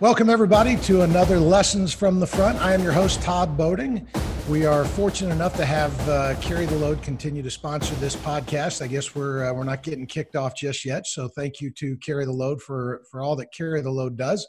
Welcome, everybody, to another Lessons from the Front. I am your host, Todd Boating. We are fortunate enough to have uh, Carry the Load continue to sponsor this podcast. I guess we're uh, we're not getting kicked off just yet, so thank you to Carry the Load for for all that Carry the Load does.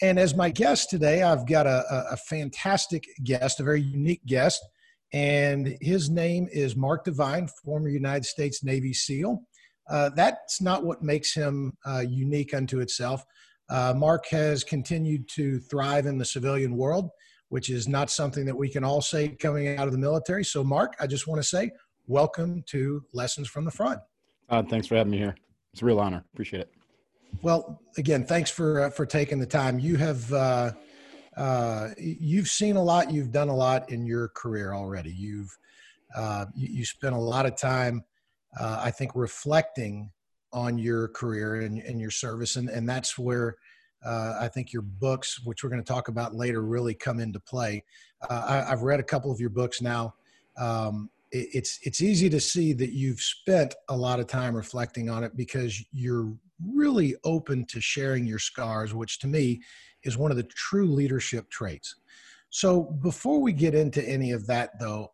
And as my guest today, I've got a, a, fantastic guest, a very unique guest, and his name is Mark Divine, former United States Navy SEAL. Uh, that's not what makes him uh, unique unto itself. Uh, Mark has continued to thrive in the civilian world, which is not something that we can all say coming out of the military. So, Mark, I just want to say welcome to Lessons from the Front. Uh, thanks for having me here. It's a real honor. Appreciate it. Well, again, thanks for uh, for taking the time. You have uh, uh, you've seen a lot. You've done a lot in your career already. You've uh, you, you spent a lot of time, uh, I think, reflecting on your career and, and your service. And, and that's where uh, I think your books, which we're going to talk about later, really come into play. Uh, I, have read a couple of your books now. Um, it, it's it's easy to see that you've spent a lot of time reflecting on it because you're really open to sharing your scars, which to me is one of the true leadership traits. So before we get into any of that, though,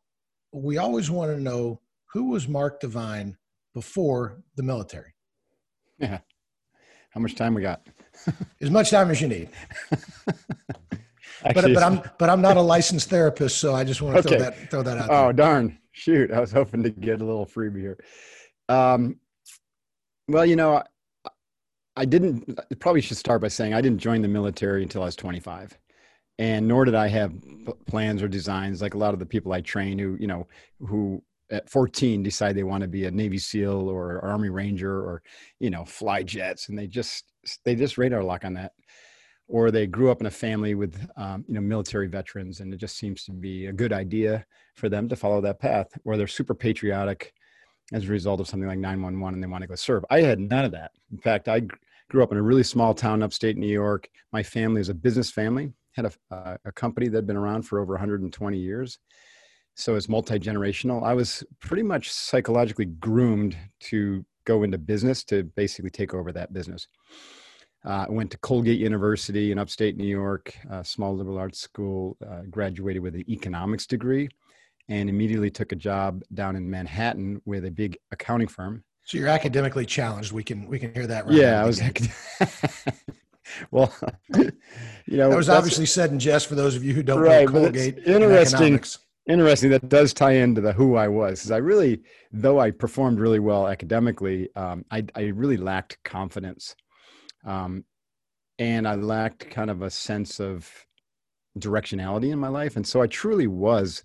we always want to know who was Mark Divine before the military. Yeah. How much time we got? as much time as you need. Actually, but, but I'm but I'm not a licensed therapist, so I just want to okay. throw that throw that out. Oh there. darn! Shoot, I was hoping to get a little freebie here. Um, well, you know, I, I didn't. Probably should start by saying I didn't join the military until I was 25, and nor did I have plans or designs like a lot of the people I train who you know who at 14 decide they want to be a Navy SEAL or Army Ranger or you know fly jets, and they just they just radar lock on that, or they grew up in a family with um, you know military veterans, and it just seems to be a good idea for them to follow that path, or they're super patriotic as a result of something like 911 and they want to go serve. I had none of that. In fact, I grew up in a really small town upstate New York. My family is a business family, had a, uh, a company that had been around for over 120 years so it's multi-generational. I was pretty much psychologically groomed to go into business to basically take over that business. Uh, i went to colgate university in upstate new york a small liberal arts school uh, graduated with an economics degree and immediately took a job down in manhattan with a big accounting firm. So you're academically challenged. We can we can hear that right yeah i was well you know that was obviously said in jest for those of you who don't right, know colgate interesting interesting that does tie into the who i was because i really though i performed really well academically um, I, I really lacked confidence. Um, and i lacked kind of a sense of directionality in my life and so i truly was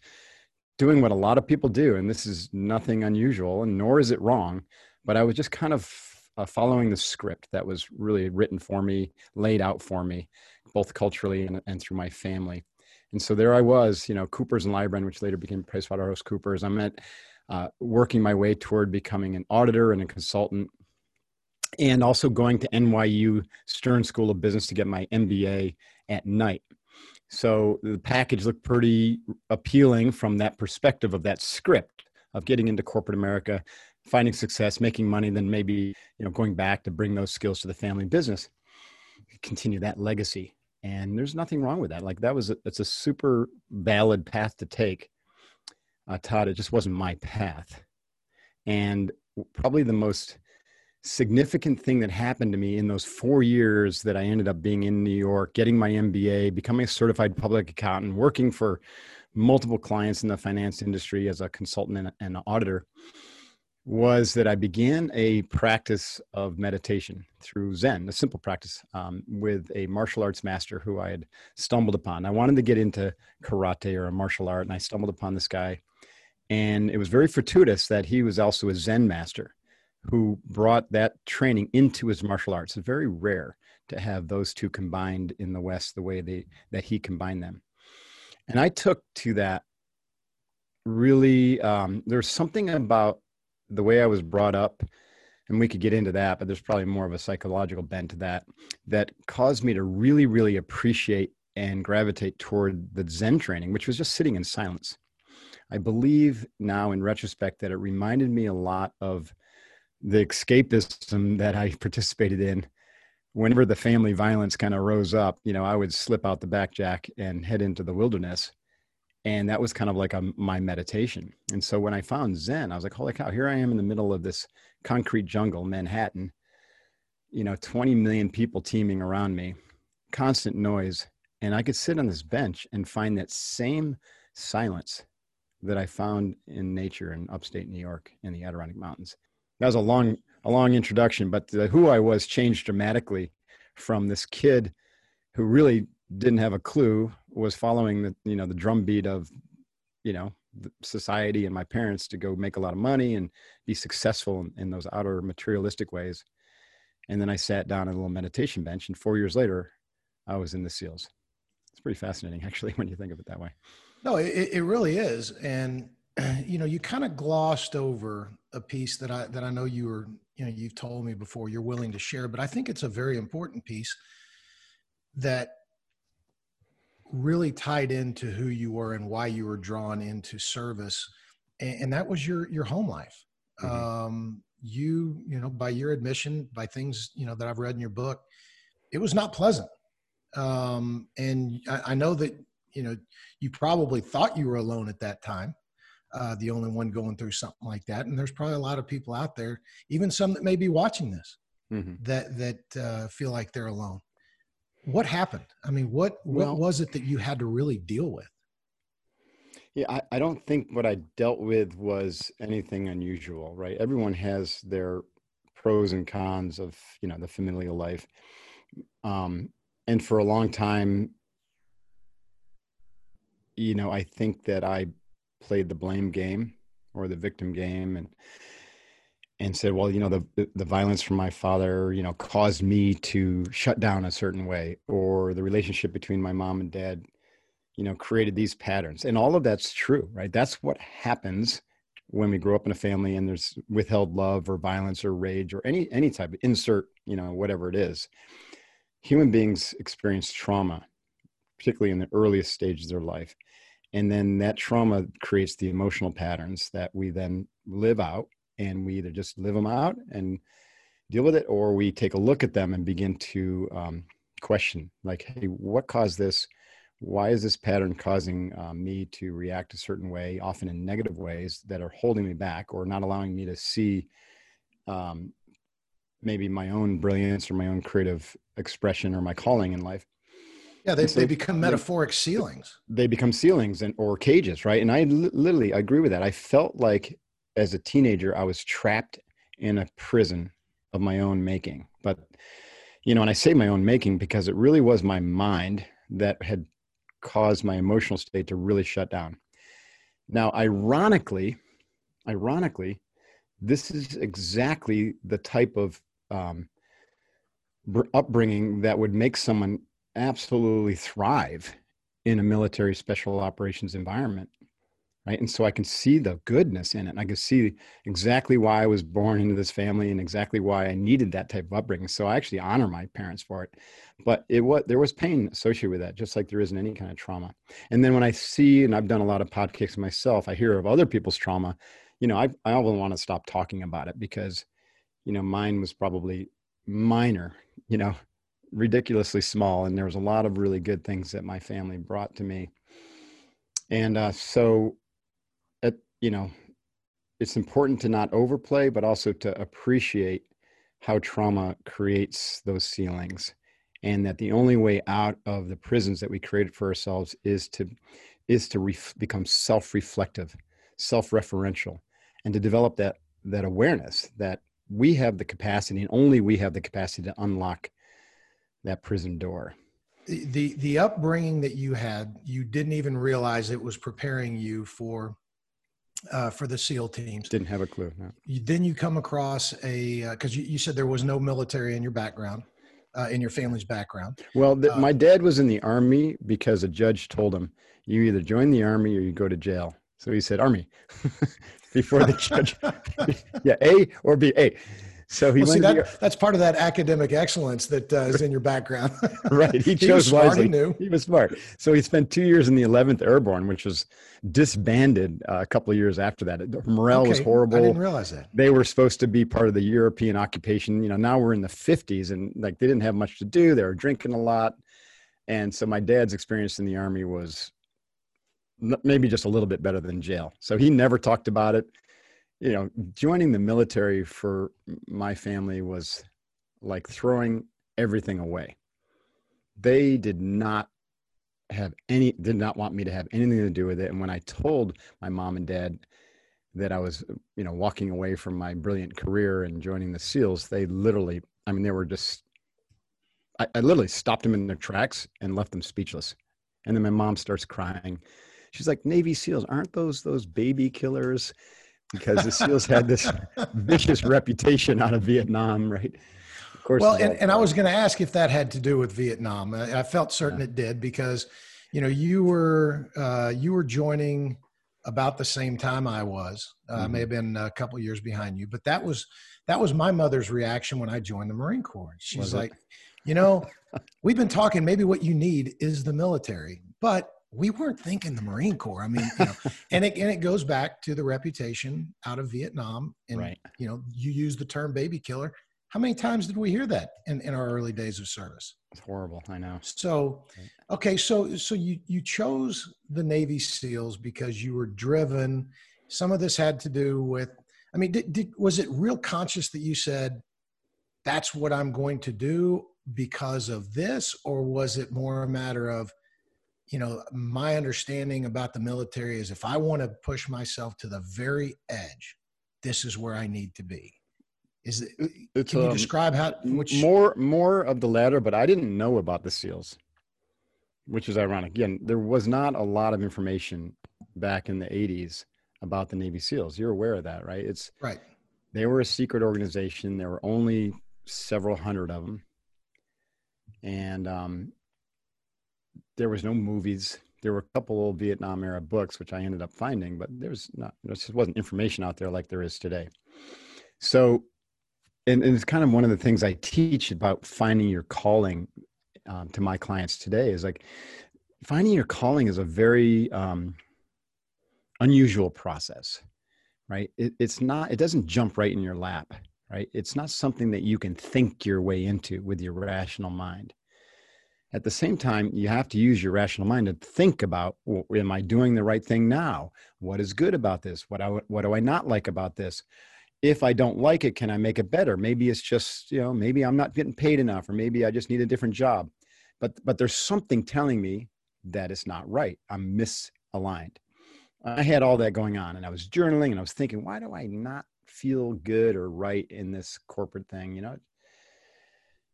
doing what a lot of people do and this is nothing unusual and nor is it wrong but i was just kind of uh, following the script that was really written for me laid out for me both culturally and, and through my family and so there I was, you know, Coopers and Lybrand, which later became PricewaterhouseCoopers. I'm at uh, working my way toward becoming an auditor and a consultant, and also going to NYU Stern School of Business to get my MBA at night. So the package looked pretty appealing from that perspective of that script of getting into corporate America, finding success, making money, then maybe you know going back to bring those skills to the family business, continue that legacy and there's nothing wrong with that like that was a, it's a super valid path to take uh, todd it just wasn't my path. And probably the most significant thing that happened to me in those four years that i ended up being in new york getting my mba becoming a certified public accountant working for multiple clients in the finance industry as a consultant and, and an auditor was that I began a practice of meditation through Zen, a simple practice um, with a martial arts master who I had stumbled upon. I wanted to get into karate or a martial art, and I stumbled upon this guy. And it was very fortuitous that he was also a Zen master who brought that training into his martial arts. It's very rare to have those two combined in the West the way they, that he combined them. And I took to that really, um, there's something about the way I was brought up, and we could get into that, but there's probably more of a psychological bent to that, that caused me to really, really appreciate and gravitate toward the Zen training, which was just sitting in silence. I believe now in retrospect that it reminded me a lot of the escapism that I participated in whenever the family violence kind of rose up, you know, I would slip out the back jack and head into the wilderness. And that was kind of like a, my meditation. And so when I found Zen, I was like, holy cow, here I am in the middle of this concrete jungle, Manhattan, you know, 20 million people teeming around me, constant noise. And I could sit on this bench and find that same silence that I found in nature in upstate New York in the Adirondack Mountains. That was a long, a long introduction, but the, who I was changed dramatically from this kid who really didn't have a clue, was following the, you know, the drumbeat of, you know, society and my parents to go make a lot of money and be successful in, in those outer materialistic ways. And then I sat down at a little meditation bench, and four years later, I was in the SEALs. It's pretty fascinating, actually, when you think of it that way. No, it, it really is. And, you know, you kind of glossed over a piece that I, that I know you were, you know, you've told me before you're willing to share, but I think it's a very important piece that really tied into who you were and why you were drawn into service. And, and that was your, your home life. Mm-hmm. Um, you, you know, by your admission, by things, you know, that I've read in your book, it was not pleasant. Um, and I, I know that you know you probably thought you were alone at that time uh, the only one going through something like that and there's probably a lot of people out there even some that may be watching this mm-hmm. that that uh, feel like they're alone what happened? I mean what what well, was it that you had to really deal with? Yeah I, I don't think what i dealt with was anything unusual right? Everyone has their pros and cons of you know the familial life. Um, and for a long time you know, I think that I played the blame game or the victim game and and said, well, you know, the the violence from my father, you know, caused me to shut down a certain way, or the relationship between my mom and dad, you know, created these patterns. And all of that's true, right? That's what happens when we grow up in a family and there's withheld love or violence or rage or any any type of insert, you know, whatever it is. Human beings experience trauma particularly in the earliest stages of their life. And then that trauma creates the emotional patterns that we then live out, and we either just live them out and deal with it, or we take a look at them and begin to um, question, like, hey, what caused this? Why is this pattern causing um, me to react a certain way, often in negative ways that are holding me back or not allowing me to see um, maybe my own brilliance or my own creative expression or my calling in life? Yeah, they, so, they become metaphoric ceilings. They become ceilings and or cages, right? And I li- literally I agree with that. I felt like as a teenager I was trapped in a prison of my own making. But you know, and I say my own making because it really was my mind that had caused my emotional state to really shut down. Now, ironically, ironically, this is exactly the type of um, upbringing that would make someone absolutely thrive in a military special operations environment right? And so i can see the goodness in it and i can see exactly why i was born into this family and exactly why i needed that type of upbringing. So i actually honor my parents for it. But it was there was pain associated with that just like there isn't any kind of trauma. And then when i see and i've done a lot of podcasts myself i hear of other people's trauma you know i, I often want to stop talking about it because you know mine was probably minor you know ridiculously small and there was a lot of really good things that my family brought to me. And uh, so you know it's important to not overplay but also to appreciate how trauma creates those ceilings and that the only way out of the prisons that we created for ourselves is to is to ref- become self-reflective self-referential and to develop that that awareness that we have the capacity and only we have the capacity to unlock that prison door. The, the the upbringing that you had you didn't even realize it was preparing you for uh, for the SEAL teams. Didn't have a clue. No. You, then you come across a because uh, you, you said there was no military in your background, uh, in your family's background. Well, uh, my dad was in the army because a judge told him you either join the army or you go to jail. So he said army before the judge. yeah, A or B. A. So he well, see, that, that's part of that academic excellence that uh, is in your background. right. He, he chose smart, wisely. He, knew. he was smart. So he spent two years in the 11th Airborne, which was disbanded uh, a couple of years after that. Morale okay. was horrible. I didn't realize that. They were supposed to be part of the European occupation. You know, now we're in the 50s and like they didn't have much to do. They were drinking a lot. And so my dad's experience in the army was maybe just a little bit better than jail. So he never talked about it you know, joining the military for my family was like throwing everything away. They did not have any, did not want me to have anything to do with it. And when I told my mom and dad that I was, you know, walking away from my brilliant career and joining the SEALs, they literally, I mean, they were just, I, I literally stopped them in their tracks and left them speechless. And then my mom starts crying. She's like, Navy SEALs, aren't those those baby killers? Because the SEALs had this vicious reputation out of Vietnam, right? Of course. Well, and, and I was going to ask if that had to do with Vietnam. I, I felt certain yeah. it did because, you know, you were uh, you were joining about the same time I was. Uh, mm-hmm. May have been a couple years behind you, but that was that was my mother's reaction when I joined the Marine Corps. She's like, you know, we've been talking. Maybe what you need is the military, but we weren't thinking the Marine Corps. I mean, you know, and it and it goes back to the reputation out of Vietnam. And right. you know, you use the term baby killer. How many times did we hear that in, in our early days of service? It's horrible. I know. So, okay, so so you you chose the Navy SEALs because you were driven. Some of this had to do with. I mean, did, did was it real conscious that you said, "That's what I'm going to do"? because of this or was it more a matter of you know, my understanding about the military is if I want to push myself to the very edge, this is where I need to be. Is it? It's, can you um, describe how? Which more more of the latter, but I didn't know about the SEALs, which is ironic. Again, there was not a lot of information back in the '80s about the Navy SEALs. You're aware of that, right? It's right. They were a secret organization. There were only several hundred of them, and um, there was no movies. There were a couple old Vietnam era books, which I ended up finding, but there was not, there just wasn't information out there like there is today. So, and, and it's kind of one of the things I teach about finding your calling um, to my clients today is like finding your calling is a very um, unusual process, right? It, it's not, it doesn't jump right in your lap, right? It's not something that you can think your way into with your rational mind at the same time, you have to use your rational mind to think about, well, am I doing the right thing now? What is good about this? What, I, what do I not like about this? If I don't like it, can I make it better? Maybe it's just, you know, maybe I'm not getting paid enough, or maybe I just need a different job. But, but there's something telling me that it's not right. I'm misaligned. I had all that going on and I was journaling and I was thinking, why do I not feel good or right in this corporate thing? You know,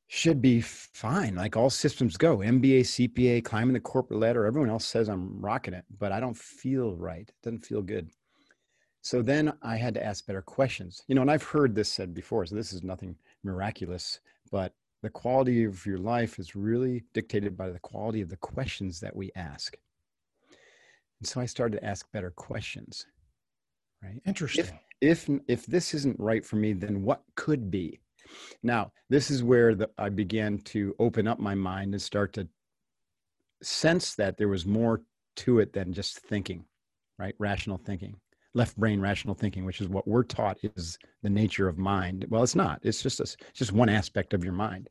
should be fine. Like all systems go. MBA, CPA, climbing the corporate ladder. Everyone else says I'm rocking it, but I don't feel right. It doesn't feel good. So then I had to ask better questions. You know, and I've heard this said before, so this is nothing miraculous, but the quality of your life is really dictated by the quality of the questions that we ask. And so I started to ask better questions. Right? Interesting. If if if this isn't right for me, then what could be? Now, this is where the, I began to open up my mind and start to sense that there was more to it than just thinking, right? Rational thinking, left brain rational thinking, which is what we're taught is the nature of mind. Well, it's not. It's just a, it's just one aspect of your mind.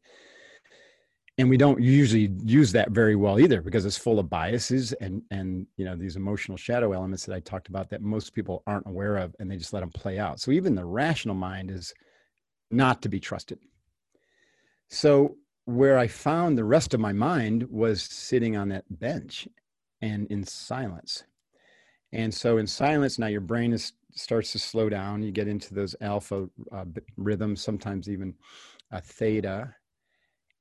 And we don't usually use that very well either because it's full of biases and and you know these emotional shadow elements that I talked about that most people aren't aware of and they just let them play out. So even the rational mind is not to be trusted. So, where I found the rest of my mind was sitting on that bench and in silence. And so, in silence, now your brain is, starts to slow down. You get into those alpha uh, rhythms, sometimes even a theta,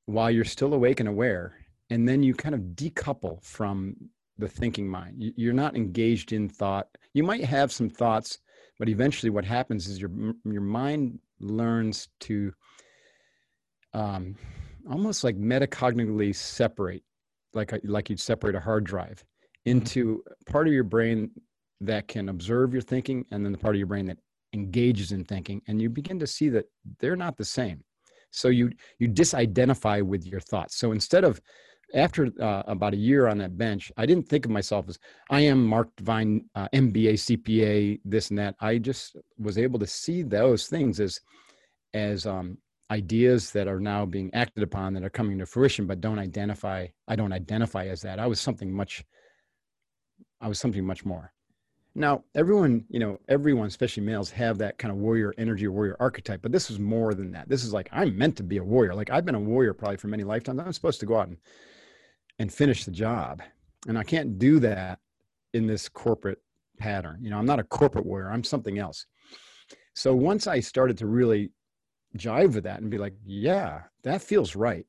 while you're still awake and aware. And then you kind of decouple from the thinking mind. You're not engaged in thought. You might have some thoughts, but eventually, what happens is your your mind learns to um, almost like metacognitively separate, like a, like you'd separate a hard drive into part of your brain that can observe your thinking, and then the part of your brain that engages in thinking and you begin to see that they're not the same. So you you disidentify with your thoughts. So instead of after uh, about a year on that bench i didn't think of myself as i am mark divine uh, mba cpa this and that. I just was able to see those things as as um, ideas that are now being acted upon that are coming to fruition but don't identify i don't identify as that. I was something much i was something much more. Now everyone you know everyone especially males have that kind of warrior energy warrior archetype but this is more than that. This is like i'm meant to be a warrior. Like i've been a warrior probably for many lifetimes. I'm supposed to go out and and finish the job and i can't do that in this corporate pattern you know i'm not a corporate warrior i'm something else so once i started to really jive with that and be like, yeah, that feels right.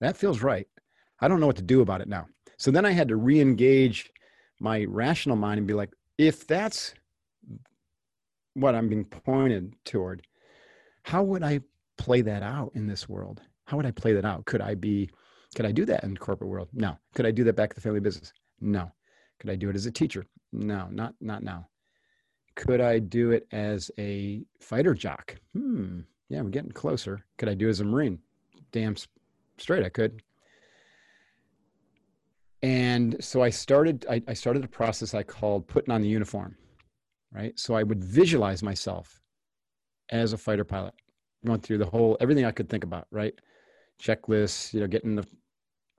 That feels right. I don't know what to do about it now. So then I had to re engage my rational mind and be like, if that's what I'm being pointed toward, how would I play that out in this world? How would I play that out? Could I be, could I do that in the corporate world? No. Could I do that back at the family business? No. Could I do it as a teacher? No, not not now. Could I do it as a fighter jock? Hmm yeah, I'm getting closer. Could I do it as a Marine? Damn straight, I could. And so I started, I, I started a process I called putting on the uniform, right? So I would visualize myself as a fighter pilot, going through the whole, everything I could think about, right? Checklists, you know, getting the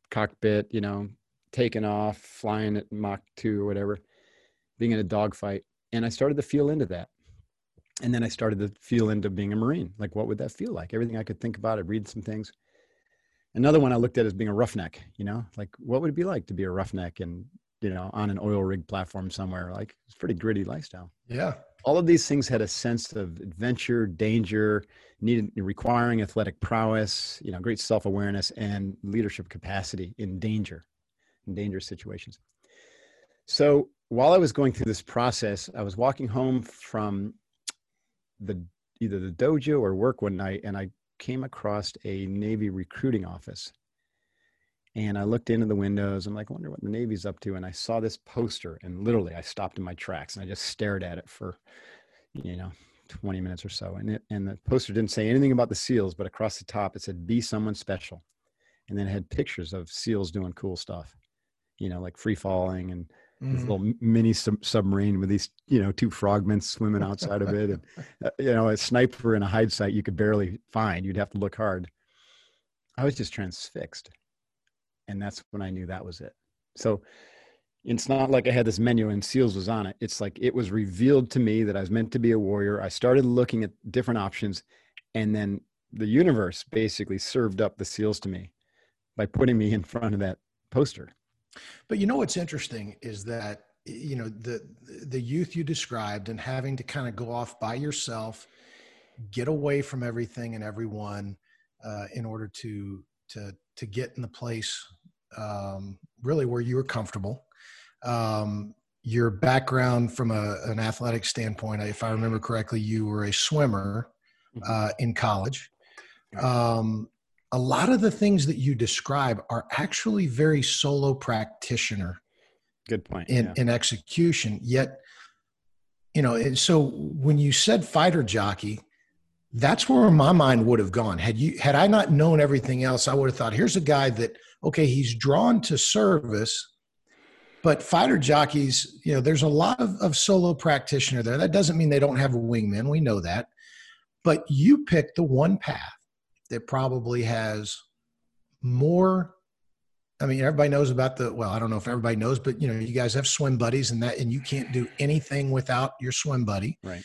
cockpit, you know, taking off, flying at Mach 2 or whatever, being in a dogfight. And I started to feel into that and then I started to feel into being a Marine. Like, what would that feel like? Everything I could think about, I'd read some things. Another one I looked at as being a roughneck, you know, like what would it be like to be a roughneck and, you know, on an oil rig platform somewhere? Like, it's pretty gritty lifestyle. Yeah. All of these things had a sense of adventure, danger, needed requiring athletic prowess, you know, great self awareness and leadership capacity in danger, in dangerous situations. So while I was going through this process, I was walking home from the either the dojo or work one night and I came across a Navy recruiting office. And I looked into the windows. I'm like, I wonder what the Navy's up to. And I saw this poster, and literally, I stopped in my tracks and I just stared at it for, you know, 20 minutes or so. And it, and the poster didn't say anything about the SEALs, but across the top it said, "Be someone special," and then it had pictures of SEALs doing cool stuff, you know, like free falling and mm. this little mini sub- submarine with these you know two frogmen swimming outside of it and uh, you know a sniper in a hide site you could barely find you'd have to look hard i was just transfixed and that's when i knew that was it. So it's not like i had this menu and seals was on it. It's like it was revealed to me that i was meant to be a warrior. I started looking at different options and then the universe basically served up the seals to me by putting me in front of that poster. But you know what's interesting is that you know the the youth you described and having to kind of go off by yourself, get away from everything and everyone uh, in order to to to get in the place um, really where you were comfortable. Um, your background from a, an athletic standpoint, if I remember correctly, you were a swimmer mm-hmm. uh, in college. Um, a lot of the things that you describe are actually very solo practitioner good point in, yeah. in execution yet you know so when you said fighter jockey that's where my mind would have gone had you had i not known everything else i would have thought here's a guy that okay he's drawn to service but fighter jockeys you know there's a lot of, of solo practitioner there that doesn't mean they don't have a wingman we know that but you pick the one path that probably has more I mean, everybody knows about the. Well, I don't know if everybody knows, but you know, you guys have swim buddies, and that, and you can't do anything without your swim buddy. Right.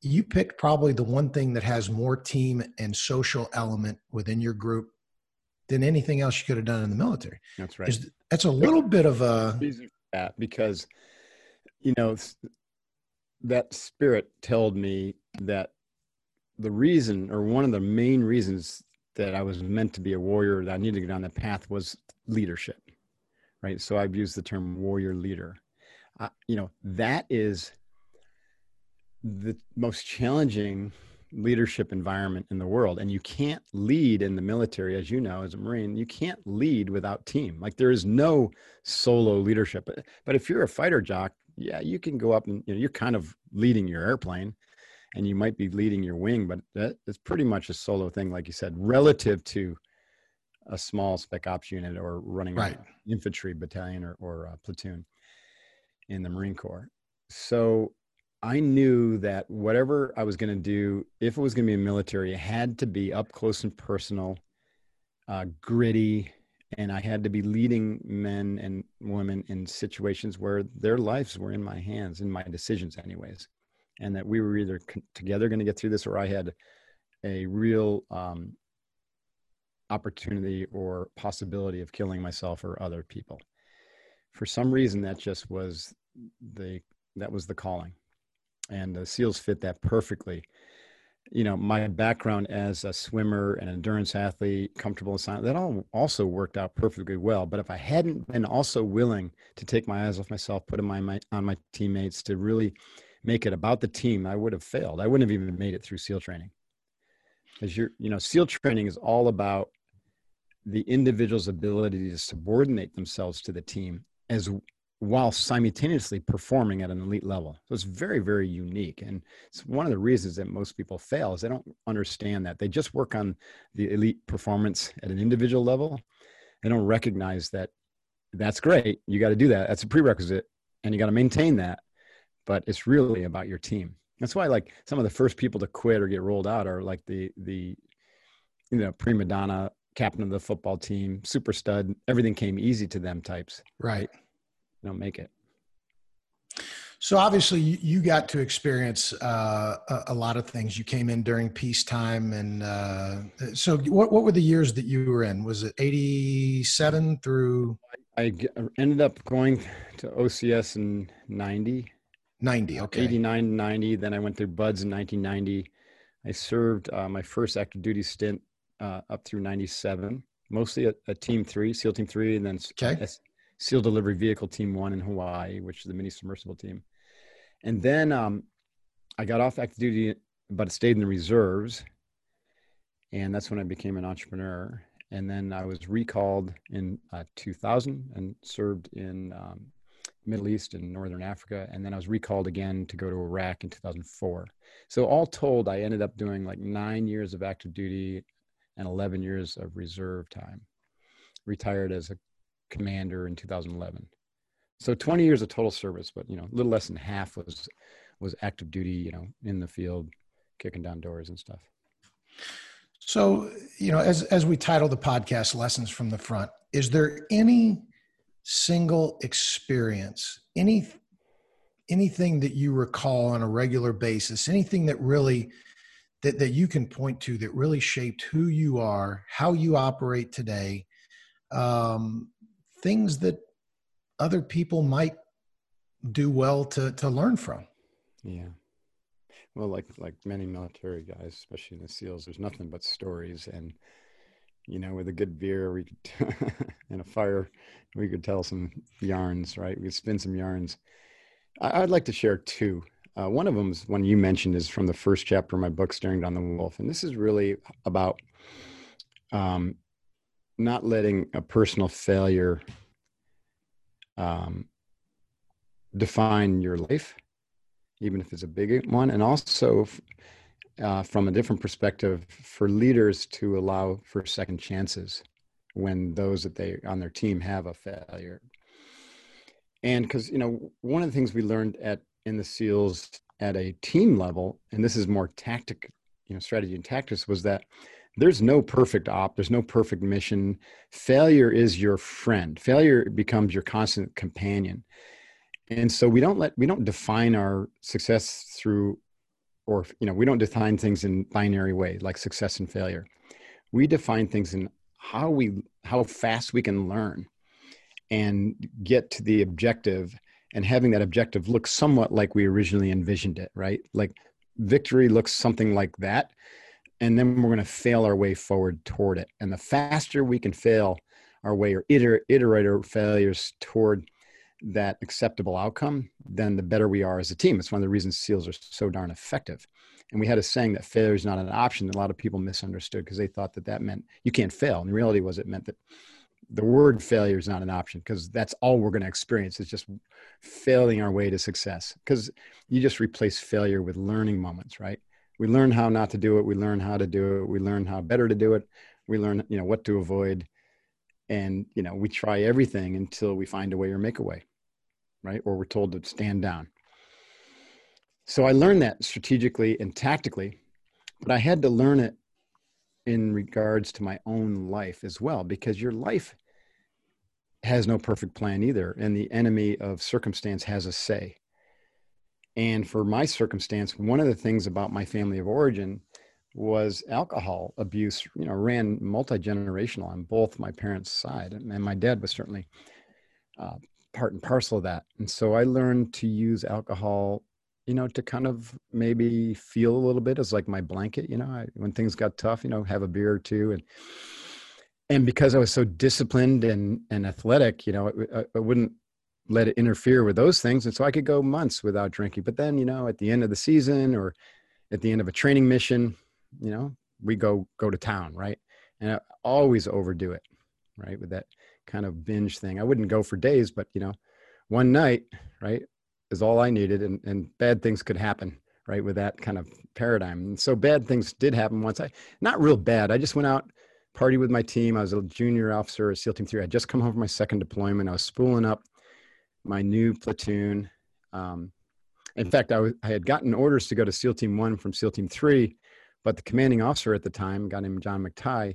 You picked probably the one thing that has more team and social element within your group than anything else you could have done in the military. That's right. Is, that's a little bit of a that because, you know, that spirit told me that the reason or one of the main reasons that I was meant to be a warrior that I needed to go down that path was leadership, right? So I've used the term warrior leader. Uh, you know, that is the most challenging leadership environment in the world. And you can't lead in the military, as you know, as a Marine, you can't lead without team. Like there is no solo leadership. But, but if you're a fighter jock, yeah, you can go up and you know, you're kind of leading your airplane and you might be leading your wing, but it's pretty much a solo thing, like you said, relative to a small spec ops unit or running right. infantry battalion or, or platoon in the Marine Corps. So I knew that whatever I was going to do, if it was going to be military, it had to be up close and personal, uh, gritty, and I had to be leading men and women in situations where their lives were in my hands, in my decisions, anyways, and that we were either together going to get through this, or I had a real um, opportunity or possibility of killing myself or other people. For some reason, that just was the that was the calling, and the SEALs fit that perfectly. You know my background as a swimmer and endurance athlete comfortable in science that all also worked out perfectly well. But if i hadn't been also willing to take my eyes off myself put my, my on my teammates to really make it about the team i would have failed. I wouldn't have even made it through seal training. Because you're you know seal training is all about the individual's ability to subordinate themselves to the team as while simultaneously performing at an elite level. So it's very, very unique. And it's one of the reasons that most people fail is they don't understand that. They just work on the elite performance at an individual level. They don't recognize that that's great. You got to do that. That's a prerequisite and you got to maintain that. But it's really about your team. That's why like some of the first people to quit or get rolled out are like the the you know prima donna captain of the football team, super stud, everything came easy to them types. Right you know make it so obviously you got to experience uh, a, a, lot of things. You came in during peacetime, and uh, so what, what were the years that you were in? Was it eighty seven through? I ended up going to OCS in ninety. 90 okay 89 90 then i went through BUD/S in 1990 i served uh, my first active duty stint uh, up through 97 mostly a, a, team three seal team three and then okay. SEAL Delivery Vehicle Team One in Hawaii, which is the mini submersible team. And then um, I got off active duty, but stayed in the reserves. And that's when I became an entrepreneur. And then I was recalled in uh, 2000 and served in um, Middle East and Northern Africa. And then I was recalled again to go to Iraq in 2004. So all told, I ended up doing like nine years of active duty and 11 years of reserve time. Retired as a commander in 2011. So 20 years of total service, but you know, a little less than half was was active duty, you know, in the field, kicking down doors and stuff. So, you know, as as we title the podcast Lessons from the Front, is there any single experience, any anything that you recall on a regular basis, anything that really that, that you can point to that really shaped who you are, how you operate today, um, things that other people might do well to to learn from. Yeah. Well, like like many military guys, especially in the SEALs, there's nothing but stories, and you know, with a good beer, we could and a fire, we could tell some yarns, right? We could spin some yarns. I, would like to share two. Uh, one of them is one you mentioned is from the first chapter of my book, Staring Down the Wolf, and this is really about um, not letting a personal failure um, define your life, even if it's a big one, and also uh, from a different perspective for leaders to allow for second chances when those that they on their team have a failure. And because you know one of the things we learned at in the SEALs at a team level, and this is more tactic, you know, strategy and tactics, was that there's no perfect op there's no perfect mission. Failure is your friend. Failure becomes your constant companion. And so we don't let we don't define our success through or you know we don't define things in binary way like success and failure. We define things in how we how fast we can learn and get to the objective and having that objective look somewhat like we originally envisioned it right? Like victory looks something like that and then we're going to fail our way forward toward it. And the faster we can fail our way or iter- iterate our failures toward that acceptable outcome, then the better we are as a team. It's one of the reasons SEALs are so darn effective. And we had a saying that failure is not an option that a lot of people misunderstood because they thought that that meant you can't fail. And the reality was it meant that the word failure is not an option because that's all we're going to experience is just failing our way to success because you just replace failure with learning moments right we learn how not to do it. We learn how to do it. We learn how better to do it. We learn you know what to avoid. And you know we try everything until we find a way or make a way right? Or we're told to stand down. So i learned that strategically and tactically but i had to learn it in regards to my own life as well because your life has no perfect plan either and the enemy of circumstance has a say and for my circumstance one of the things about my family of origin was alcohol abuse you know ran multi-generational on both my parents side and my dad was certainly uh, part and parcel of that. And so i learned to use alcohol you know to kind of maybe feel a little bit as like my blanket you know I, when things got tough you know have a beer or two. And and because i was so disciplined and and athletic you know I, I wouldn't let it interfere with those things and so i could go months without drinking. But then you know at the end of the season or at the end of a training mission you know we go go to town right? And i always overdo it right with that kind of binge thing. I wouldn't go for days but you know one night right is all i needed and, and bad things could happen right with that kind of paradigm. And so bad things did happen once. I not real bad. I just went out party with my team. I was a junior officer at seal team 3 I'd just come home from my second deployment. I was spooling up my new platoon um, in fact I, had gotten orders to go to seal team 1 from seal team 3 but the commanding officer at the time, a guy named John McTighe,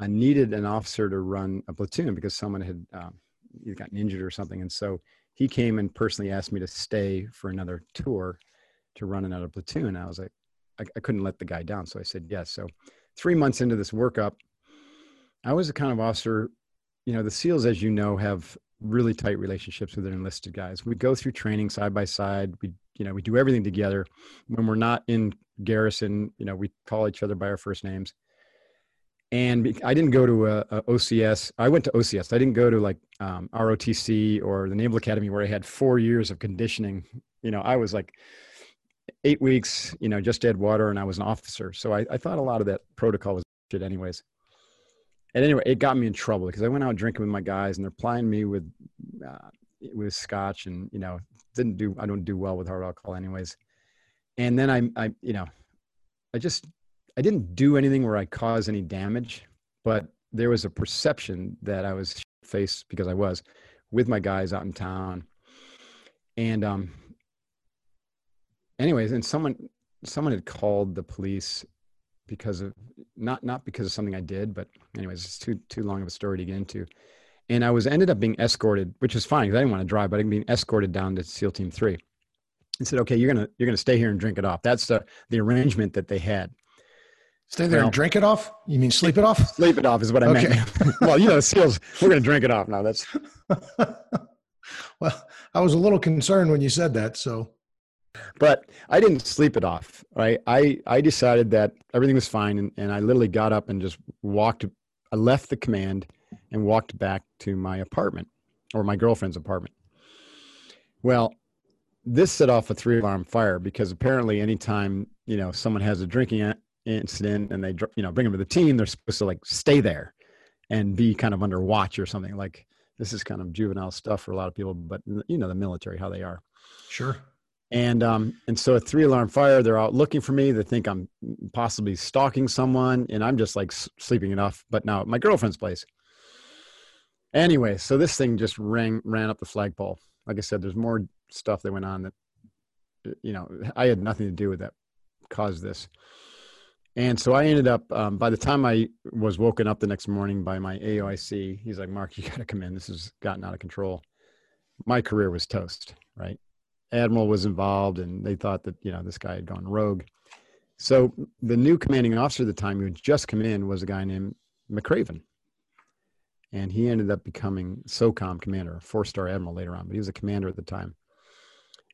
uh, needed an officer to run a platoon because someone had um, gotten injured or something. And so he came and personally asked me to stay for another tour to run another platoon. I was like, I, I couldn't let the guy down. So I said yes. So three months into this workup, I was a kind of officer, you know, the SEALs, as you know, have really tight relationships with their enlisted guys. We go through training side by side. We, you know, we do everything together. When we're not in garrison, you know, we call each other by our first names. And I didn't go to a, a OCS. I went to OCS. I didn't go to like um, ROTC or the Naval Academy where I had four years of conditioning. You know, I was like eight weeks, you know, just dead water, and I was an officer. So I, I thought a lot of that protocol was shit, anyways. And anyway, it got me in trouble because I went out drinking with my guys, and they're plying me with uh, with scotch, and you know, didn't do. I don't do well with hard alcohol, anyways and then I, I, you know, I just, I didn't do anything where I caused any damage, but there was a perception that I was faced because I was with my guys out in town. And, um, anyways, and someone, someone had called the police because of not, not because of something I did, but anyways, it's too, too long of a story to get into. And I was ended up being escorted, which was fine because I didn't want to drive, but I'm being escorted down to SEAL Team Three and said, "Okay, you're gonna you're gonna stay here and drink it off." That's the the arrangement that they had. Stay there well, and drink it off. You mean sleep it off? Sleep it off is what I okay. meant. well, you know, seals. We're gonna drink it off now. That's. well, I was a little concerned when you said that. So. But I didn't sleep it off. Right. I I decided that everything was fine, and, and I literally got up and just walked. I left the command and walked back to my apartment or my girlfriend's apartment. Well, this set off a three alarm fire because apparently anytime you know someone has a drinking incident and they you know bring them to the team they're supposed to like stay there and be kind of under watch or something like this is kind of juvenile stuff for a lot of people but you know the military how they are sure and um and so a three alarm fire they're out looking for me. They think i'm possibly stalking someone and i'm just like sleeping enough but now my girlfriend's place. Anyway so this thing just rang ran up the flagpole. Like i said there's more stuff that went on that you know i had nothing to do with that caused this. And so i ended up um, by the time i was woken up the next morning by my aoic he's like mark you got to come in. This has gotten out of control. My career was toast right admiral was involved and they thought that you know this guy had gone rogue so the new commanding officer at the time who had just come in was a guy named McRaven and he ended up becoming SOCOM commander, a four star admiral later on, but he was a commander at the time.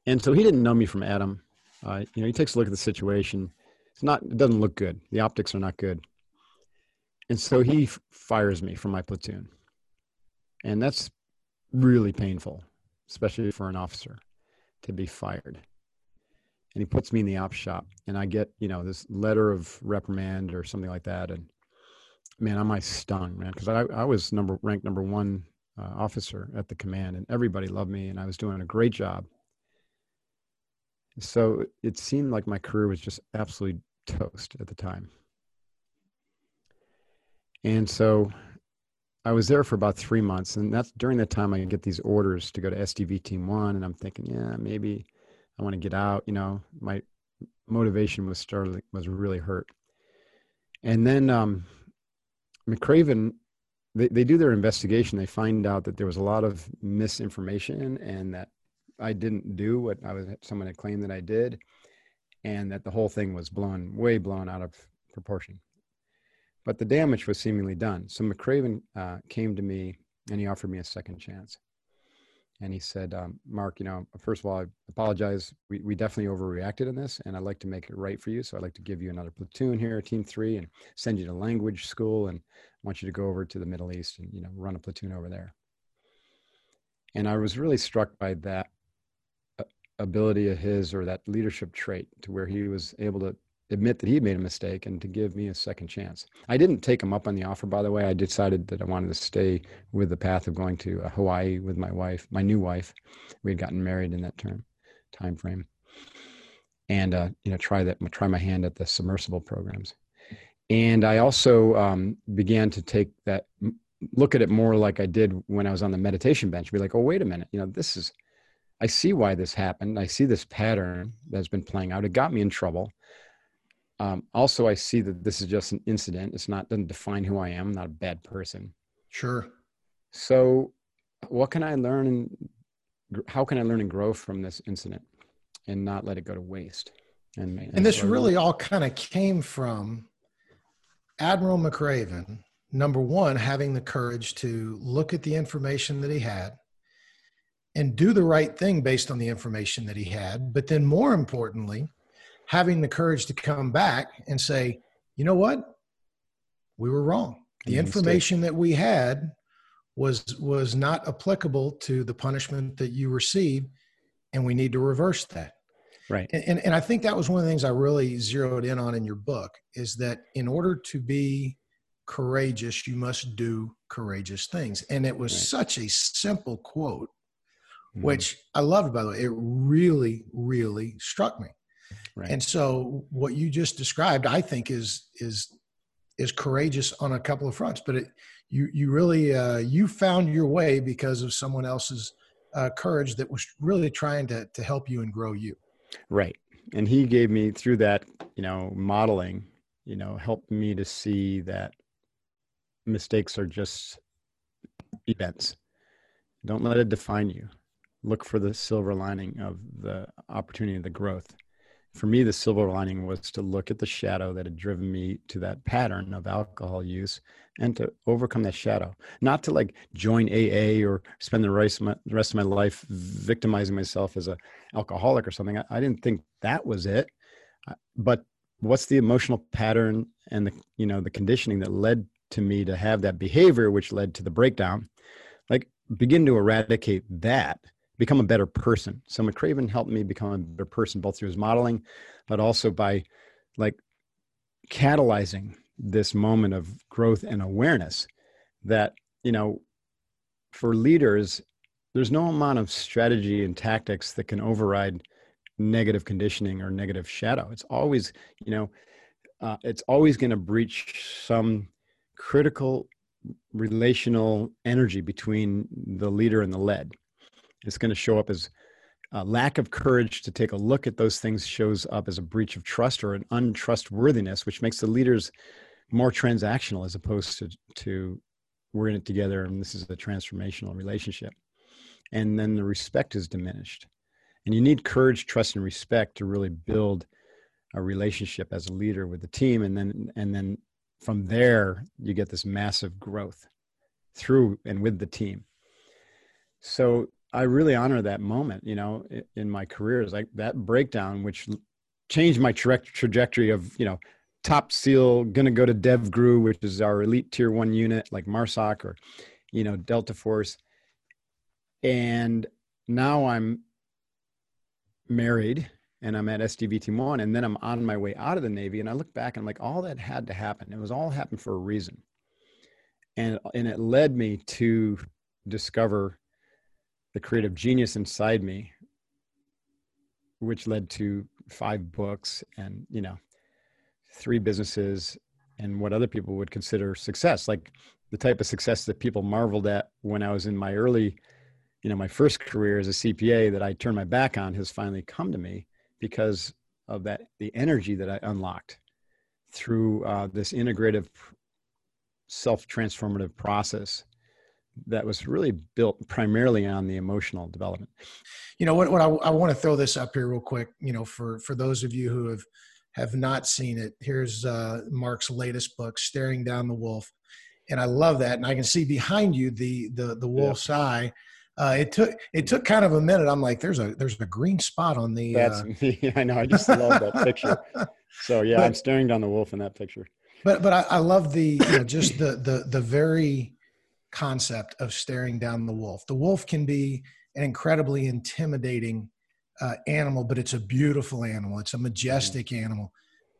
And so he didn't know me from Adam. Uh, you know, he takes a look at the situation. It's not, it doesn't look good. The optics are not good. And so he f- fires me from my platoon. And that's really painful, especially for an officer to be fired. And he puts me in the op shop and I get, you know, this letter of reprimand or something like that. And man, I'm I stung, man? Because I, I was number ranked number one uh, officer at the command, and everybody loved me, and I was doing a great job. So it seemed like my career was just absolutely toast at the time. And so I was there for about three months, and that's during that time I get these orders to go to SDV Team One, and I'm thinking, yeah, maybe I want to get out. You know, my motivation was starting was really hurt. And then um, McRaven, they, they do their investigation. They find out that there was a lot of misinformation, and that I didn't do what I was someone had claimed that I did, and that the whole thing was blown way blown out of proportion but the damage was seemingly done. So McRaven uh, came to me and he offered me a second chance. And he said, um, Mark, you know, first of all, I apologize. We, we definitely overreacted in this, and I'd like to make it right for you. So I'd like to give you another platoon here, team three, and send you to language school, and I want you to go over to the Middle East and, you know, run a platoon over there. And I was really struck by that uh, ability of his or that leadership trait to where he was able to admit that he made a mistake and to give me a second chance. I didn't take him up on the offer, by the way. I decided that I wanted to stay with the path of going to uh, Hawaii with my wife, my new wife. We had gotten married in that term time frame, and uh, you know try that try my hand at the submersible programs. And I also um, began to take that look at it more like I did when I was on the meditation bench. Be like, oh wait a minute, you know this is. I see why this happened. I see this pattern that's been playing out. It got me in trouble um, also, I see that this is just an incident. It's not doesn't define who I am. I'm not a bad person. Sure. So, what can I learn and how can I learn and grow from this incident, and not let it go to waste? And and, and this really all kind of came from Admiral McRaven. Number one, having the courage to look at the information that he had and do the right thing based on the information that he had. But then, more importantly, having the courage to come back and say, you know what? We were wrong. The information that we had was was not applicable to the punishment that you received, and we need to reverse that. Right. And, and, and I think that was one of the things I really zeroed in on in your book is that in order to be courageous, you must do courageous things. And it was right. such a simple quote, mm-hmm. which I loved, by the way. It really, really struck me. Right. And so what you just described, I think is is is courageous on a couple of fronts. But it, you you really uh, you found your way because of someone else's uh, courage that was really trying to to help you and grow you. Right. And he gave me through that, you know, modeling, you know, helped me to see that mistakes are just events. Don't let it define you. Look for the silver lining of the opportunity, of the growth for me, the silver lining was to look at the shadow that had driven me to that pattern of alcohol use and to overcome that shadow. Not to like join AA or spend the rest of my, rest of my life victimizing myself as a alcoholic or something. I, I didn't think that was it. But what's the emotional pattern and the you know the conditioning that led to me to have that behavior, which led to the breakdown? Like begin to eradicate that become a better person. So McRaven helped me become a better person, both through his modeling, but also by like catalyzing this moment of growth and awareness that, you know, for leaders, there's no amount of strategy and tactics that can override negative conditioning or negative shadow. It's always, you know, uh, it's always going to breach some critical relational energy between the leader and the led it's going to show up as a lack of courage to take a look at those things shows up as a breach of trust or an untrustworthiness, which makes the leaders more transactional as opposed to, to we're in it together and this is a transformational relationship. And then the respect is diminished. And you need courage, trust, and respect to really build a relationship as a leader with the team. And then and then from there you get this massive growth through and with the team. So I really honor that moment, you know, in my career is like that breakdown, which changed my tra- trajectory of, you know, top seal, going to go to DevGru, which is our elite tier one unit like MARSOC or, you know, Delta Force. And now I'm married and I'm at SDV Team One, and then I'm on my way out of the Navy. And I look back and I'm like, all that had to happen. It was all happened for a reason. and and it led me to discover the creative genius inside me which led to five books and you know three businesses and what other people would consider success like the type of success that people marveled at when i was in my early you know my first career as a cpa that i turned my back on has finally come to me because of that the energy that i unlocked through uh, this integrative self-transformative process that was really built primarily on the emotional development. You know what? What I, I want to throw this up here real quick. You know, for for those of you who have have not seen it, here's uh, Mark's latest book, "Staring Down the Wolf," and I love that. And I can see behind you the the the wolf's yeah. eye. Uh, it took it took kind of a minute. I'm like, there's a there's a green spot on the. That's uh... me. I know. I just love that picture. So yeah, but, I'm staring down the wolf in that picture. But but I, I love the you know just the the the very concept of staring down the wolf. The wolf can be an incredibly intimidating uh, animal, but it's a beautiful animal. It's a majestic mm-hmm. animal,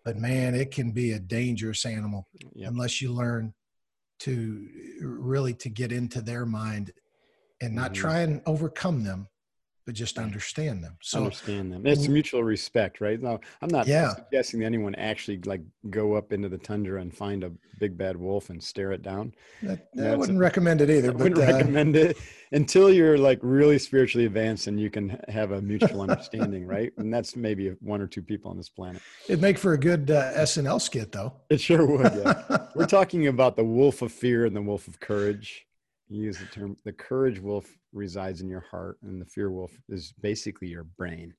but man, it can be a dangerous animal yep. unless you learn to really to get into their mind and not mm-hmm. try and overcome them but just understand them. So understand them. It's mutual respect, right? No, I'm not yeah. suggesting that anyone actually like go up into the tundra and find a big bad wolf and stare it down. That, I wouldn't a, recommend it either. I wouldn't uh, recommend it until you're like really spiritually advanced and you can have a mutual understanding, right? And that's maybe one or two people on this planet. It'd make for a good uh, SNL skit, though. It sure would. Yeah. We're talking about the wolf of fear and the wolf of courage use the term the courage wolf resides in your heart and the fear wolf is basically your brain.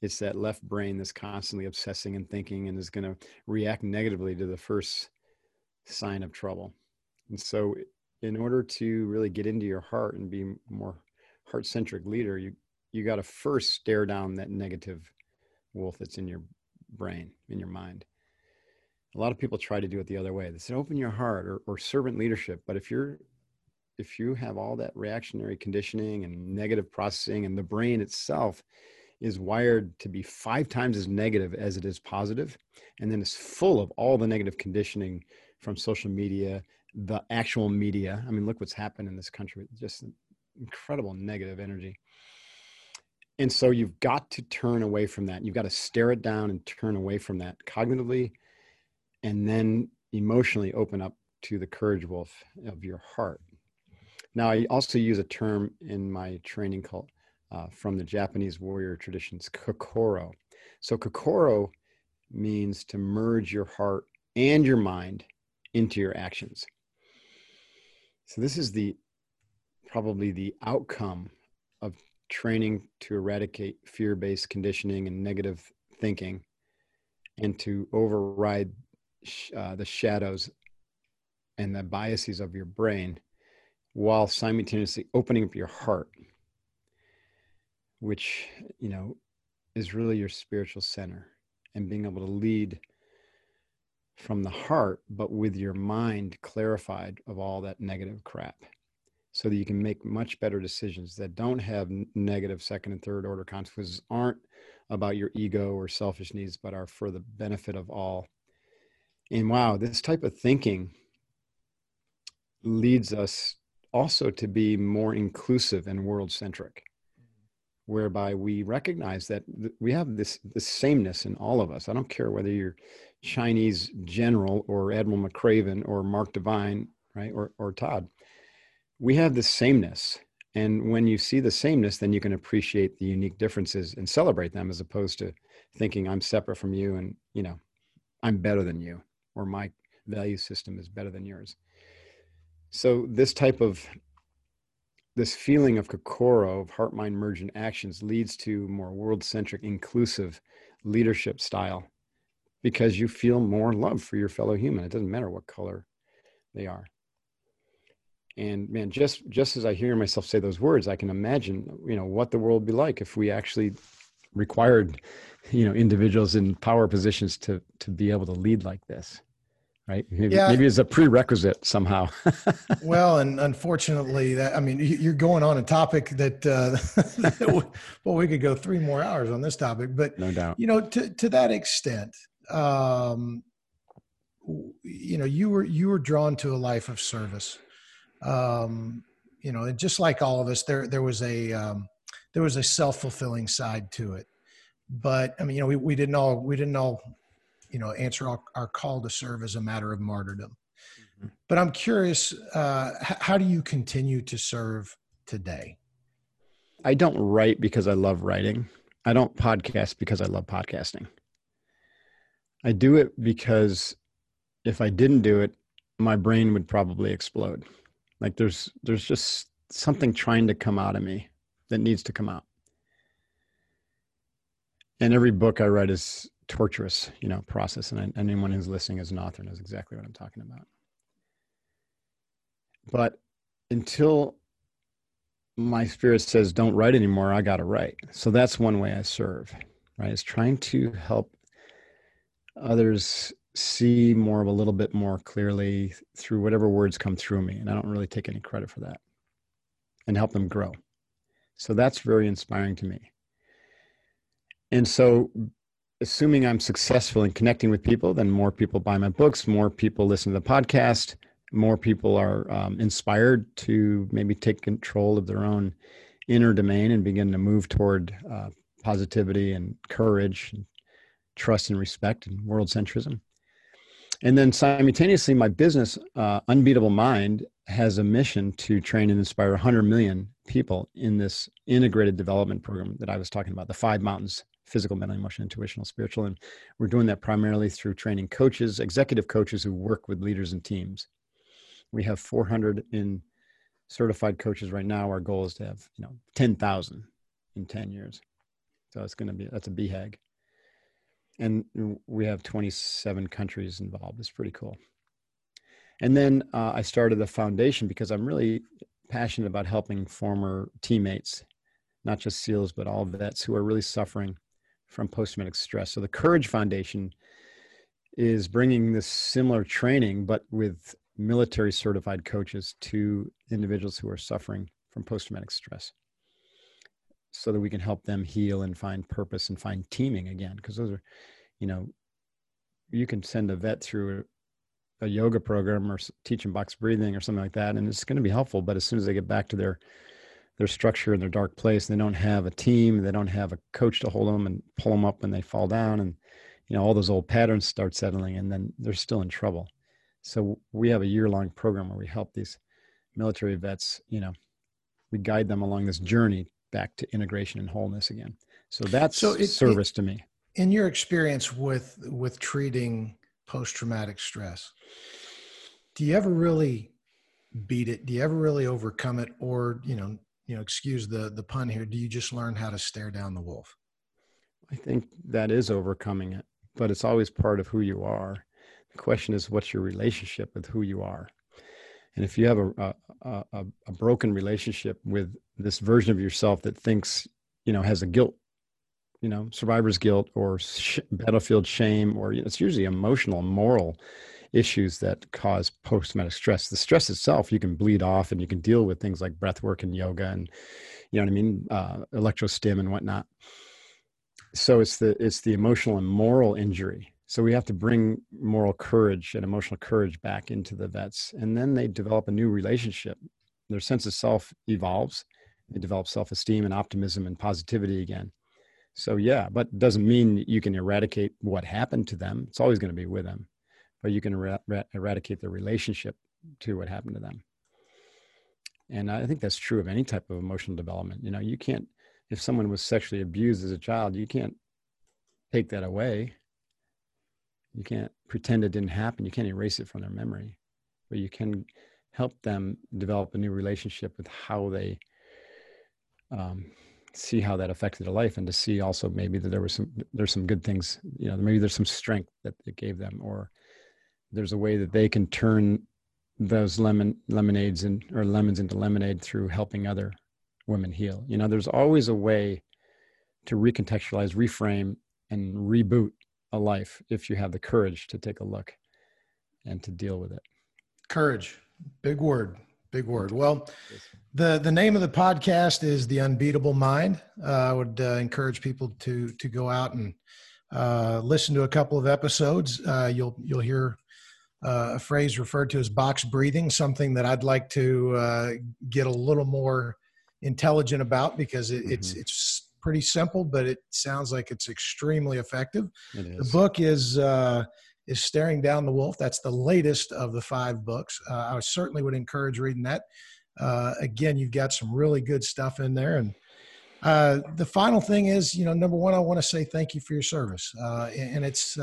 It's that left brain that's constantly obsessing and thinking and is going to react negatively to the first sign of trouble. And so in order to really get into your heart and be more heart-centric leader you you got to first stare down that negative wolf that's in your brain in your mind. A lot of people try to do it the other way. They say open your heart or, or servant leadership but if you're if you have all that reactionary conditioning and negative processing and the brain itself is wired to be five times as negative as it is positive and then it's full of all the negative conditioning from social media the actual media i mean look what's happened in this country just incredible negative energy. And so you've got to turn away from that. You've got to stare it down and turn away from that cognitively and then emotionally open up to the courage wolf of your heart now, I also use a term in my training called uh, from the Japanese warrior traditions, kokoro. So, kokoro means to merge your heart and your mind into your actions. So, this is the probably the outcome of training to eradicate fear based conditioning and negative thinking and to override uh, the shadows and the biases of your brain while simultaneously opening up your heart, which, you know, is really your spiritual center and being able to lead from the heart, but with your mind clarified of all that negative crap so that you can make much better decisions that don't have negative second and third order consequences, aren't about your ego or selfish needs, but are for the benefit of all. And wow, this type of thinking leads us also to be more inclusive and world centric whereby we recognize that we have this this sameness in all of us. I don't care whether you're chinese general or admiral mcraven or mark divine right or, or todd we have this sameness. And when you see the sameness then you can appreciate the unique differences and celebrate them as opposed to thinking i'm separate from you and you know i'm better than you or my value system is better than yours so this type of this feeling of kokoro of heart mind merge and actions leads to more world centric inclusive leadership style because you feel more love for your fellow human. It doesn't matter what color they are. And man just just as i hear myself say those words i can imagine you know what the world would be like if we actually required you know individuals in power positions to to be able to lead like this right? Maybe, yeah. maybe it's a prerequisite somehow. well, and unfortunately, that I mean, you're going on a topic that, uh, well, we could go three more hours on this topic, but no doubt, you know, to to that extent, um, you know you were you were drawn to a life of service um, you know and just like all of us there there was a um, there was a self-fulfilling side to it but i mean you know we, we didn't all we didn't all you know answer our, our call to serve as a matter of martyrdom. Mm-hmm. but i'm curious uh, how do you continue to serve today? I don't write because i love writing. I don't podcast because i love podcasting. I do it because if i didn't do it my brain would probably explode. Like there's there's just something trying to come out of me that needs to come out. And every book i write is torturous you know process and anyone who's listening as an author knows exactly what i'm talking about. But until my spirit says don't write anymore i got to write. So that's one way i serve right? Is trying to help others see more of a little bit more clearly through whatever words come through me and i don't really take any credit for that and help them grow. So that's very inspiring to me. And so assuming i'm successful in connecting with people then more people buy my books more people listen to the podcast more people are um, inspired to maybe take control of their own inner domain and begin to move toward uh, positivity and courage and trust and respect and world centrism. And then simultaneously, my business, uh, Unbeatable Mind, has a mission to train and inspire 100 million people in this integrated development program that I was talking about, the five mountains physical, mental, emotional, intuitional, spiritual. And we're doing that primarily through training coaches, executive coaches who work with leaders and teams. We have 400 in certified coaches right now. Our goal is to have, you know, 10,000 in 10 years. So it's going to be, that's a BHAG and we have 27 countries involved. It's pretty cool. And then uh, I started the foundation because I'm really passionate about helping former teammates, not just SEALs, but all vets who are really suffering from post traumatic stress. So the Courage Foundation is bringing this similar training, but with military certified coaches to individuals who are suffering from post traumatic stress so that we can help them heal and find purpose and find teaming again because those are you know you can send a vet through a, a yoga program or teach them box breathing or something like that and it's going to be helpful but as soon as they get back to their their structure in their dark place they don't have a team they don't have a coach to hold them and pull them up when they fall down and you know all those old patterns start settling and then they're still in trouble so we have a year long program where we help these military vets you know we guide them along this journey back to integration and wholeness again. So that's so it, service it, to me. In your experience with with treating post traumatic stress, do you ever really beat it? Do you ever really overcome it, or you know, you know, excuse the the pun here? Do you just learn how to stare down the wolf? I think that is overcoming it, but it's always part of who you are. The question is, what's your relationship with who you are? And if you have a, a, a, a broken relationship with this version of yourself that thinks, you know, has a guilt, you know, survivor's guilt or sh- battlefield shame, or it's usually emotional, moral issues that cause post-traumatic stress. The stress itself, you can bleed off and you can deal with things like breath work and yoga and, you know what I mean, uh, electrostim and whatnot. So it's the it's the emotional and moral injury so we have to bring moral courage and emotional courage back into the vets. And then they develop a new relationship. Their sense of self evolves. They develop self esteem and optimism and positivity again. So, yeah, but doesn't mean you can eradicate what happened to them. It's always going to be with them, but you can er- eradicate the relationship to what happened to them. And I think that's true of any type of emotional development. You know, you can't, if someone was sexually abused as a child, you can't take that away you can't pretend it didn't happen. You can't erase it from their memory, but you can help them develop a new relationship with how they um, see how that affected their life, and to see also maybe that there was some there's some good things. You know, maybe there's some strength that it gave them, or there's a way that they can turn those lemon lemonades and or lemons into lemonade through helping other women heal. You know, there's always a way to recontextualize, reframe, and reboot a life if you have the courage to take a look and to deal with it. Courage, big word, big word. Well, the the name of the podcast is the Unbeatable Mind. Uh, I would uh, encourage people to to go out and uh, listen to a couple of episodes. Uh, you'll you'll hear uh, a phrase referred to as box breathing, something that I'd like to uh, get a little more intelligent about because it, mm-hmm. it's it's pretty simple, but it sounds like it's extremely effective. The book is uh, is Staring Down the Wolf. That's the latest of the five books. Uh, I certainly would encourage reading that. Uh, again, you've got some really good stuff in there, and uh, the final thing is, you know, number one, I want to say thank you for your service, uh, and it's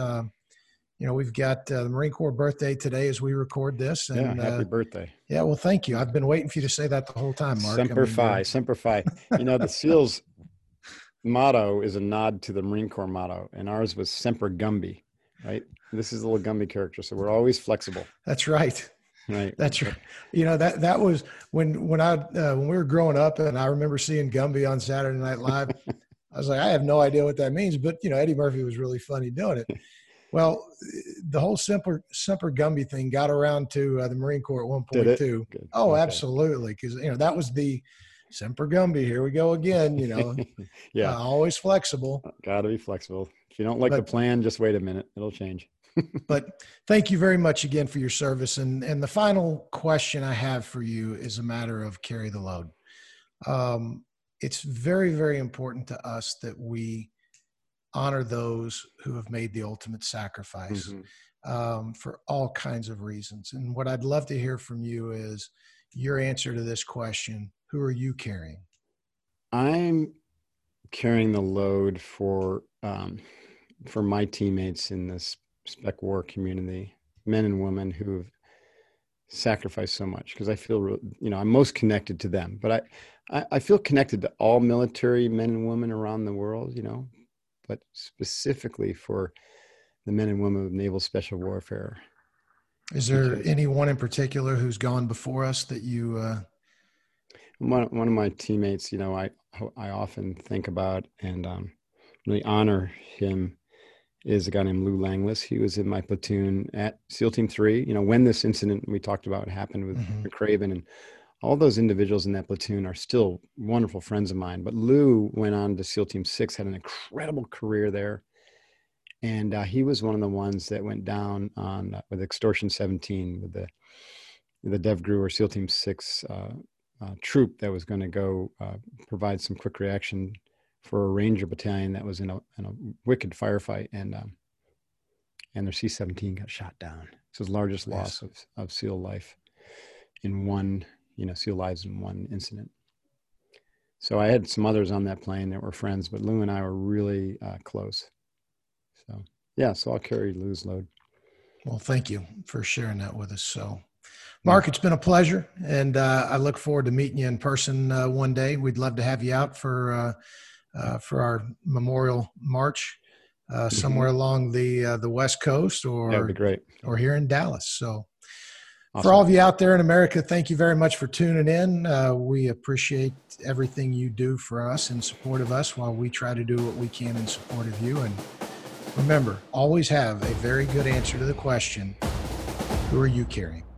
you know, we've got uh, the Marine Corps birthday today as we record this. And, yeah, happy uh, birthday. Yeah, well, thank you. I've been waiting for you to say that the whole time, Mark. Semper I mean, Fi, Semper Fi. You know, the SEALs motto is a nod to the Marine Corps motto, and ours was Semper Gumby, right? This is a little Gumby character, so we're always flexible. That's right. Right. That's right. You know that that was when when I uh, when we were growing up, and I remember seeing Gumby on Saturday Night Live. I was like, I have no idea what that means, but you know, Eddie Murphy was really funny doing it. Well, the whole Semper Semper Gumby thing got around to uh, the Marine Corps at one point too. Good. Oh, okay. absolutely, because you know that was the Semper Gumby. Here we go again. You know, yeah, uh, always flexible. Uh, Got to be flexible. If you don't like but, the plan, just wait a minute; it'll change. but thank you very much again for your service. And and the final question I have for you is a matter of carry the load. Um, it's very very important to us that we honor those who have made the ultimate sacrifice mm-hmm. um, for all kinds of reasons. And what I'd love to hear from you is your answer to this question Who are you carrying? I'm carrying the load for um, for my teammates in this spec war community, men and women who have sacrificed so much because I feel, you know, I'm most connected to them. But I, I feel connected to all military men and women around the world. You know, but specifically for the men and women of naval special warfare. Is there anyone in particular who's gone before us that you? Uh... One one of my teammates, you know, I I often think about and um, really honor him is a guy named Lou Langlais. He was in my platoon at SEAL Team Three. You know, when this incident we talked about happened with mm-hmm. McRaven and all those individuals in that platoon are still wonderful friends of mine. But Lou went on to SEAL Team Six, had an incredible career there, and uh, he was one of the ones that went down on uh, with Extortion 17 with the the DEVGRU or SEAL Team Six uh, uh troop that was going to go uh, provide some quick reaction for a Ranger battalion that was in a, in a wicked firefight, and um, and their C-17 got shot down. It's the largest loss of, of SEAL life in one you know, SEAL lives in one incident. So I had some others on that plane that were friends, but Lou and I were really uh, close. So yeah, so I'll carry Lou's load. Well, thank you for sharing that with us. So, Mark, it's been a pleasure, and uh, I look forward to meeting you in person uh, one day. We'd love to have you out for uh, uh, for our memorial march uh, mm-hmm. somewhere mm-hmm. along the the West Coast, or that'd be great, or here in Dallas. So, Awesome. For all of you out there in America, thank you very much for tuning in. Uh, we appreciate everything you do for us in support of us while we try to do what we can in support of you. And remember, always have a very good answer to the question who are you carrying?